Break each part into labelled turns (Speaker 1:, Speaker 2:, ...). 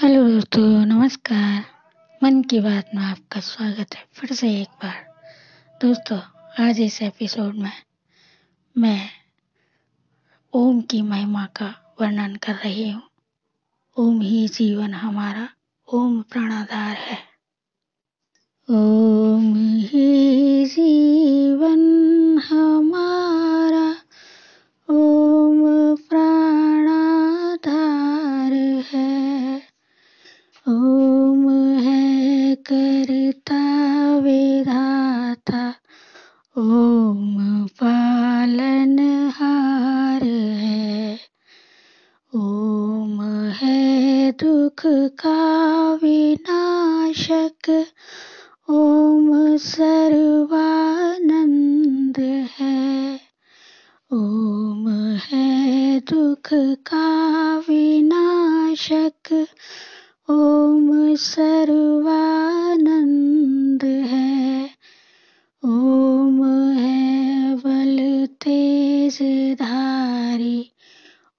Speaker 1: Hello दोस्तों, नमस्कार। मन की बात में आपका स्वागत है फिर से एक बार। दोस्तों, आज इस एपिसोड में मैं ओम की महिमा का वर्णन कर रही हूँ। ओम ही जीवन हमारा ओम प्राणाधार है। दुख का विनाशक। ओम सर्वानंद है। ओम है दुख का विनाशक। ओम सर्वानंद है। ओम है बल तेज धारी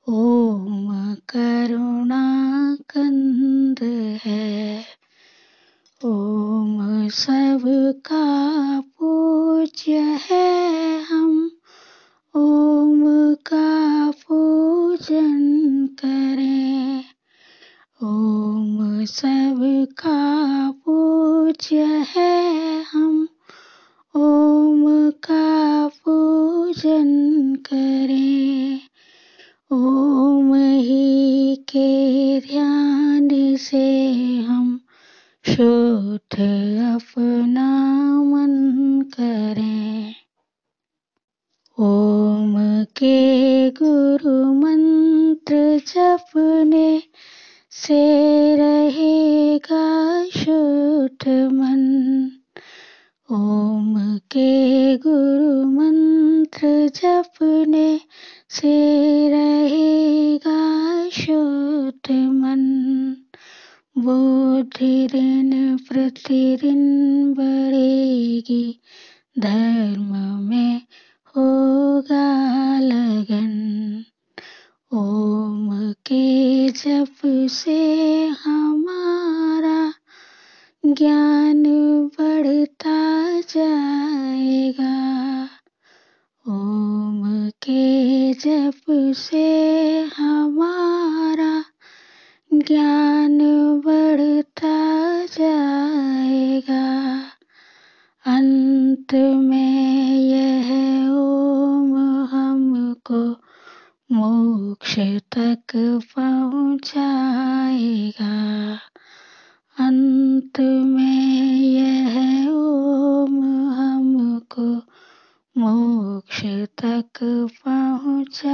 Speaker 1: ओम करुणा कंद है। ओम सबका पूज्य है हम। ओम का पूजन करें। ओम सबका पूज्य है हम। के ध्यान से हम शुद्ध अपना मन करें। ओम के गुरु मंत्र जपने से रहेगा शुद्ध मन। ओम के गुरु मंत्र जपने से प्रतिदिन बढ़ेगी। धर्म में होगा लगन। ओम के जप से हमारा ज्ञान बढ़ता जाएगा। ओम के जप से हमारा ज्ञान अंत में यह ओम हमको मोक्ष तक पहुँचाएगा। अंत में यह ओम हमको मोक्ष तक पहुँचाएगा।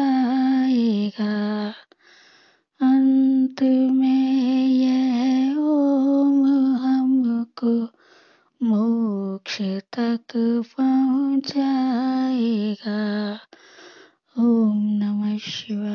Speaker 1: अंत में यह ओम हमको मोक्ष तक पहुँचाएगा। ओम नमः शिवाय।